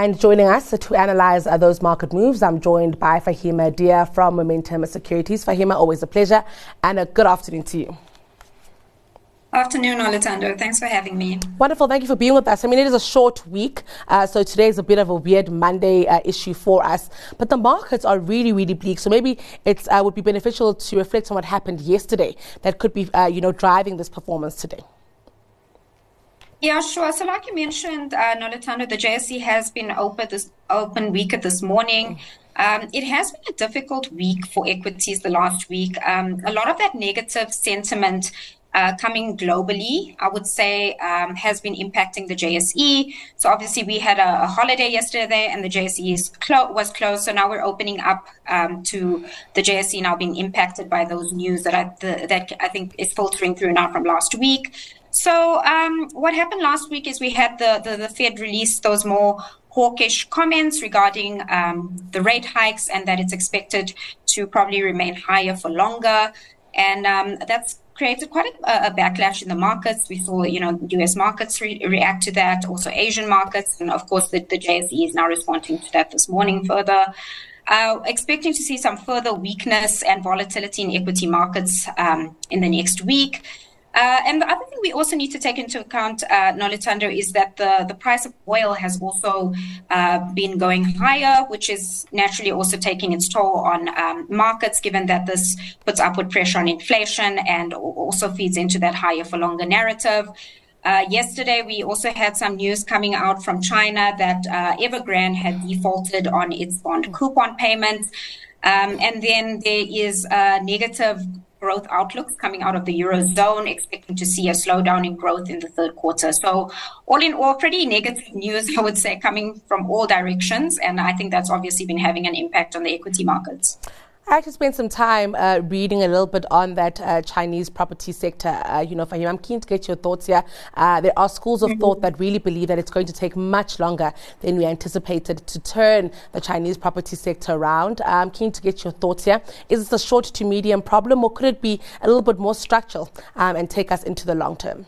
And joining us to analyze uh, those market moves, I'm joined by Faheema Adia from Momentum Securities. Faheema, always a pleasure, and a good afternoon to you. Afternoon, Noluthando. Thanks for having me. Wonderful. Thank you for being with us. I mean, it is a short week, uh, so today is a bit of a weird Monday uh, issue for us. But the markets are really, really bleak. So maybe it uh, would be beneficial to reflect on what happened yesterday that could be, uh, you know, driving this performance today. Yeah, sure. So, like you mentioned, uh, Noluthando, the JSE has been open this open week this morning. Um, it has been a difficult week for equities the last week. Um, a lot of that negative sentiment uh, coming globally, I would say, um, has been impacting the JSE. So obviously, we had a, a holiday yesterday, and the JSE clo- was closed. So now we're opening up um, to the JSE now being impacted by those news that I, the, that I think is filtering through now from last week. So um, what happened last week is we had the, the, the Fed release those more hawkish comments regarding um, the rate hikes and that it's expected to probably remain higher for longer. And um, that's created quite a, a, backlash in the markets. We saw, you know, U.S. markets re- react to that, also Asian markets, and of course the, the JSE is now responding to that this morning further. Uh, expecting to see some further weakness and volatility in equity markets um, in the next week. Uh, and the other thing we also need to take into account, uh, Noluthando, is that the, the price of oil has also uh, been going higher, which is naturally also taking its toll on um, markets, given that this puts upward pressure on inflation and also feeds into that higher for longer narrative. Uh, yesterday, we also had some news coming out from China that uh, Evergrande had defaulted on its bond coupon payments. Um, and then there is a negative growth outlooks coming out of the Eurozone, expecting to see a slowdown in growth in the third quarter. So, all in all, pretty negative news, I would say, coming from all directions. And I think that's obviously been having an impact on the equity markets. I actually spent some time uh, reading a little bit on that uh, Chinese property sector. Uh, you know, you, I'm keen to get your thoughts here. Uh, there are schools of mm-hmm. thought that really believe that it's going to take much longer than we anticipated to turn the Chinese property sector around. I'm keen to get your thoughts here. Is this a short to medium problem, or could it be a little bit more structural um, and take us into the long term?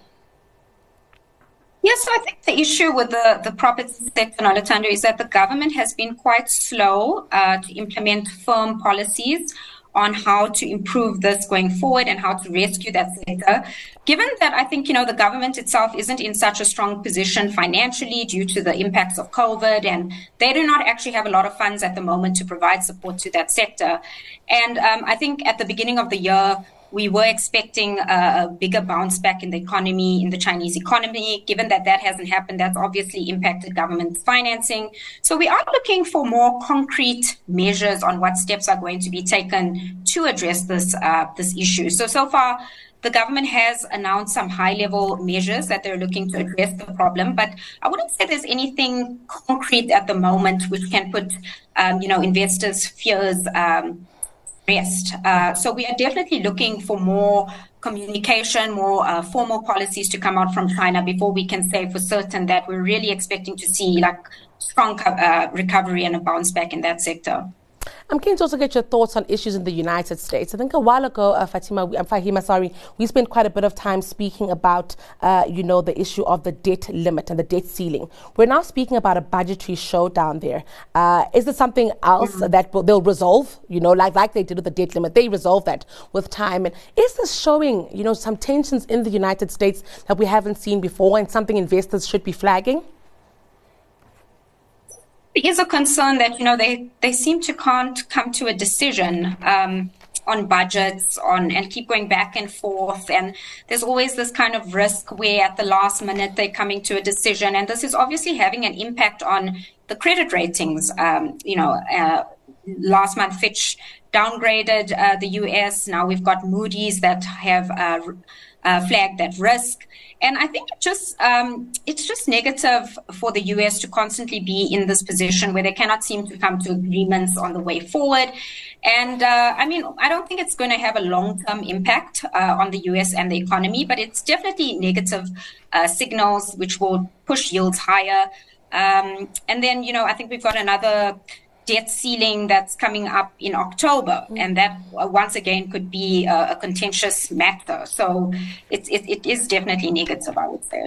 Yes, I think the issue with the, the property sector, in Noluthando, is that the government has been quite slow uh, to implement firm policies on how to improve this going forward and how to rescue that sector. Given that I think, you know, the government itself isn't in such a strong position financially due to the impacts of COVID and they do not actually have a lot of funds at the moment to provide support to that sector. And um, I think at the beginning of the year, we were expecting a, a, bigger bounce back in the economy, in the Chinese economy. Given that that hasn't happened, that's obviously impacted government financing. So we are looking for more concrete measures on what steps are going to be taken to address this uh, this issue. So so far. The government has announced some high level measures that they're looking to address the problem, but I wouldn't say there's anything concrete at the moment which can put, um, you know, investors' fears um, Uh, so we are definitely looking for more communication, more uh, formal policies to come out from China before we can say for certain that we're really expecting to see like strong uh, recovery and a bounce back in that sector. I'm keen to also get your thoughts on issues in the United States. I think a while ago, uh, Fatima, uh, Faheema, sorry, we spent quite a bit of time speaking about, uh, you know, the issue of the debt limit and the debt ceiling. We're now speaking about a budgetary showdown there. Uh, is there something else mm-hmm. that they'll resolve? You know, like like they did with the debt limit, they resolve that with time. And is this showing, you know, some tensions in the United States that we haven't seen before, and something investors should be flagging? Is a concern that you know they they seem to can't come to a decision um, on budgets on and keep going back and forth. And there's always this kind of risk where at the last minute they're coming to a decision. And this is obviously having an impact on the credit ratings. Um, you know uh, last month fitch downgraded uh, the us now we've got moody's that have uh, uh, flagged that risk and I think it just um, it's just negative for the US to constantly be in this position where they cannot seem to come to agreements on the way forward. And uh, I mean, I don't think it's going to have a long term impact uh, on the US and the economy, but it's definitely negative uh, signals which will push yields higher. Um, and then, you know, I think we've got another debt ceiling that's coming up in October, mm. and that uh, once again could be a, a contentious matter. So it, it, it is definitely negative, I would say.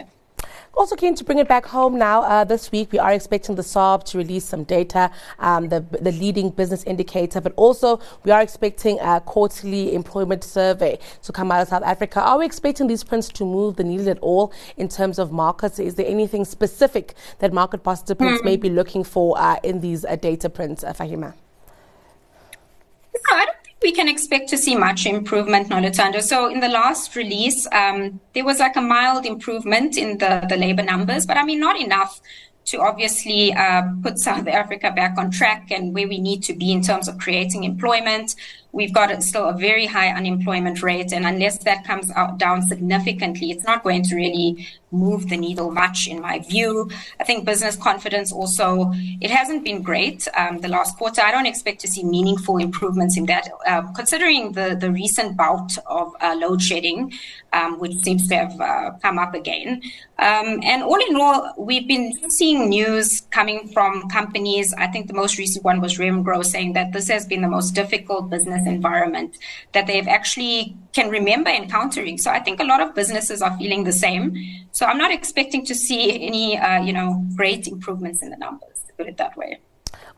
Also keen to bring it back home now. Uh, this week we are expecting the SARB to release some data, um, the, the leading business indicator, but also we are expecting a quarterly employment survey to come out of South Africa. Are we expecting these prints to move the needle at all in terms of markets? Is there anything specific that market participants mm. may be looking for uh, in these uh, data prints, uh, Faheema? We can expect to see much improvement, Noluthando. So in the last release, um, there was like a mild improvement in the, the labor numbers, but I mean, not enough to obviously uh, put South Africa back on track and where we need to be in terms of creating employment. We've got still a very high unemployment rate, and unless that comes out down significantly, it's not going to really move the needle much, in my view. I think business confidence also it hasn't been great um, the last quarter. I don't expect to see meaningful improvements in that, uh, considering the the recent bout of uh, load shedding, um, which seems to have uh, come up again. Um, and all in all, we've been seeing news coming from companies. I think the most recent one was Remgro saying that this has been the most difficult business environment that they've actually can remember encountering. So I think a lot of businesses are feeling the same. So I'm not expecting to see any, uh, you know, great improvements in the numbers, to put it that way.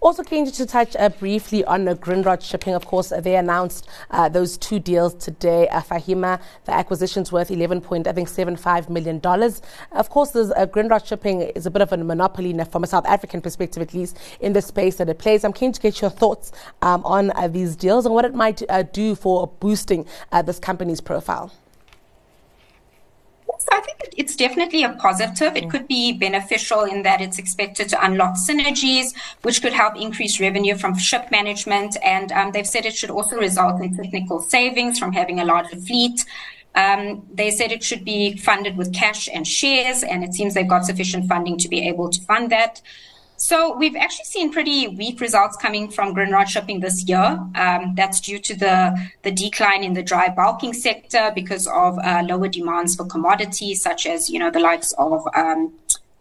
Also, keen to touch uh, briefly on uh, Grindrod Shipping. Of course, uh, they announced uh, those two deals today. Uh, Faheema, the acquisition's worth 11 point, I think, 75 million dollars. Of course, there's, uh, Grindrod Shipping is a bit of a monopoly from a South African perspective, at least in the space that it plays. I'm keen to get your thoughts um, on uh, these deals and what it might do for boosting this company's profile. So I think it's definitely a positive. It could be beneficial in that it's expected to unlock synergies, which could help increase revenue from ship management. And um, they've said it should also result in technical savings from having a larger fleet. Um, they said it should be funded with cash and shares, and it seems they've got sufficient funding to be able to fund that. So we've actually seen pretty weak results coming from Grindrod shipping this year. Um, that's due to the, the decline in the dry bulking sector because of uh, lower demands for commodities such as, you know, the likes of um,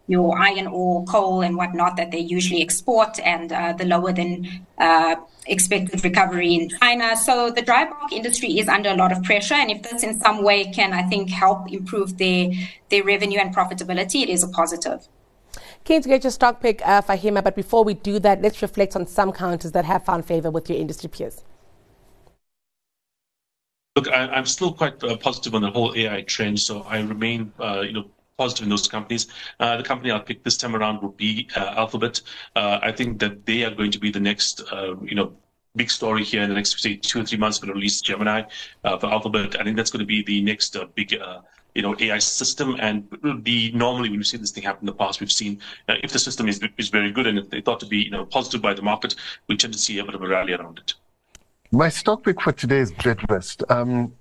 your iron ore, coal, and whatnot that they usually export, and uh, the lower than uh, expected recovery in China. So the dry bulk industry is under a lot of pressure, and if this in some way can, I think, help improve their their revenue and profitability, it is a positive. Keen to get your stock pick, uh, Faheema, but before we do that, let's reflect on some counters that have found favor with your industry peers. Look, I, am still quite uh, positive on the whole AI trend, so I remain, uh, you know, positive in those companies. Uh, the company I'll pick this time around will be uh, Alphabet. Uh, I think that they are going to be the next, uh, you know, big story here in the next say two or three months. Going to release Gemini uh, for Alphabet. I think that's going to be the next uh, big you know AI system. And the normally when we see this thing happen in the past, we've seen uh, if the system is is very good and if they thought to be you know positive by the market, we tend to see a bit of a rally around it. My stock pick for today is Bidvest. Um,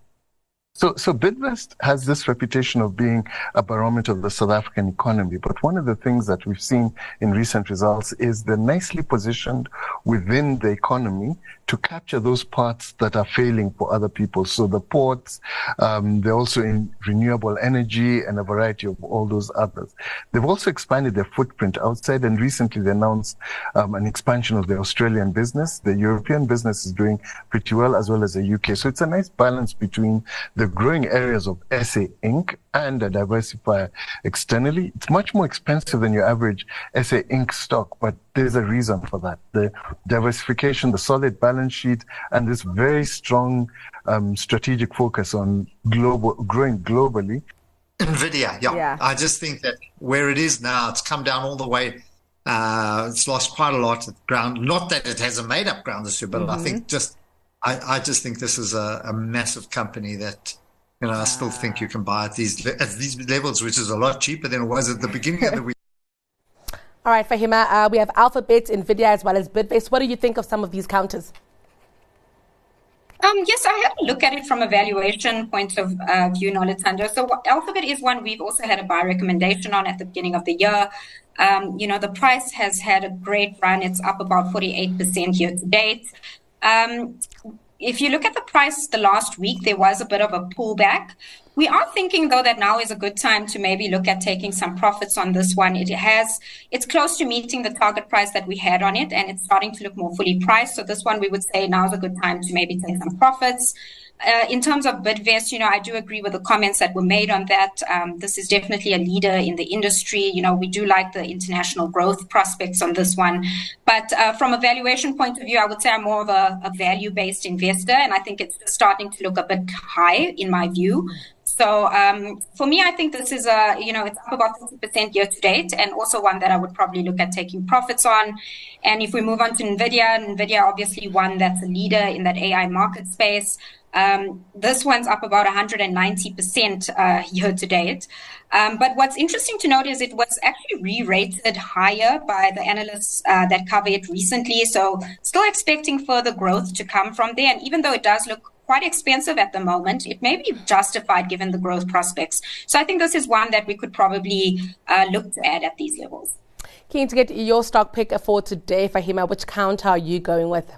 so, so Bidvest has this reputation of being a barometer of the South African economy. But one of the things that we've seen in recent results is they're nicely positioned within the economy to capture those parts that are failing for other people. So the ports, um, they're also in renewable energy and a variety of all those others. They've also expanded their footprint outside and recently they announced um, an expansion of the Australian business. The European business is doing pretty well as well as the UK. So it's a nice balance between the growing areas of SA Inc. and a diversifier externally. It's much more expensive than your average SA Inc. stock, but there's a reason for that. The diversification, the solid balance sheet, and this very strong um, strategic focus on global growing globally. Nvidia, yeah. yeah. I just think that where it is now, it's come down all the way. Uh, it's lost quite a lot of ground. Not that it hasn't made up ground this year, but mm-hmm. I think just, I, I, just think this is a, a massive company that, you know, I still think you can buy at these at these levels, which is a lot cheaper than it was at the beginning of the week. All right, Faheema, uh, we have Alphabet, NVIDIA, as well as Bidvest. What do you think of some of these counters? Um, yes, I had a look at it from a valuation point of uh, view, Noluthando. So Alphabet is one we've also had a buy recommendation on at the beginning of the year. Um, you know, the price has had a great run. It's up about 48% year to date. Um, if you look at the price the last week, there was a bit of a pullback. We are thinking though that now is a good time to maybe look at taking some profits on this one. It has, it's close to meeting the target price that we had on it and it's starting to look more fully priced. So this one we would say now is a good time to maybe take some profits. Uh, in terms of Bidvest, you know, I do agree with the comments that were made on that. Um, this is definitely a leader in the industry. You know, we do like the international growth prospects on this one. But uh, from a valuation point of view, I would say I'm more of a, a value based investor. And I think it's starting to look a bit high in my view. So um, for me, I think this is a, you know, it's up about 50% year to date and also one that I would probably look at taking profits on. And if we move on to NVIDIA, NVIDIA obviously one that's a leader in that AI market space. Um, this one's up about 190% uh, year to date. Um, but what's interesting to note is it was actually re-rated higher by the analysts uh, that cover it recently. So still expecting further growth to come from there. And even though it does look quite expensive at the moment. It may be justified given the growth prospects. So I think this is one that we could probably uh, look to add at these levels. Keen to get your stock pick for today, Faheema. Which counter are you going with?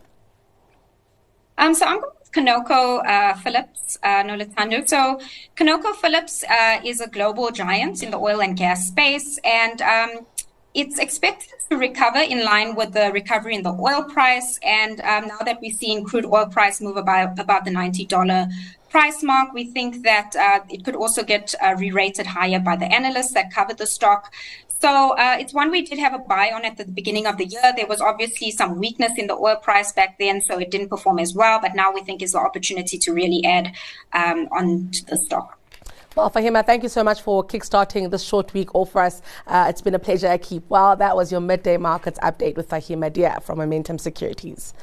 Um, so I'm going Conoco uh, Phillips, uh, Noluthando. So ConocoPhillips uh, is a global giant in the oil and gas space, and um, it's expected to recover in line with the recovery in the oil price. And um, now that we're seeing crude oil price move about, about the $90 price mark, we think that uh, it could also get uh, re rated higher by the analysts that cover the stock. So uh, it's one we did have a buy on at the beginning of the year. There was obviously some weakness in the oil price back then, so it didn't perform as well. But now we think is the opportunity to really add um, on to the stock. Well, Faheema, thank you so much for kickstarting this short week all for us. Uh, it's been a pleasure, Keep. Well, that was your midday markets update with Faheema Adia from Momentum Securities.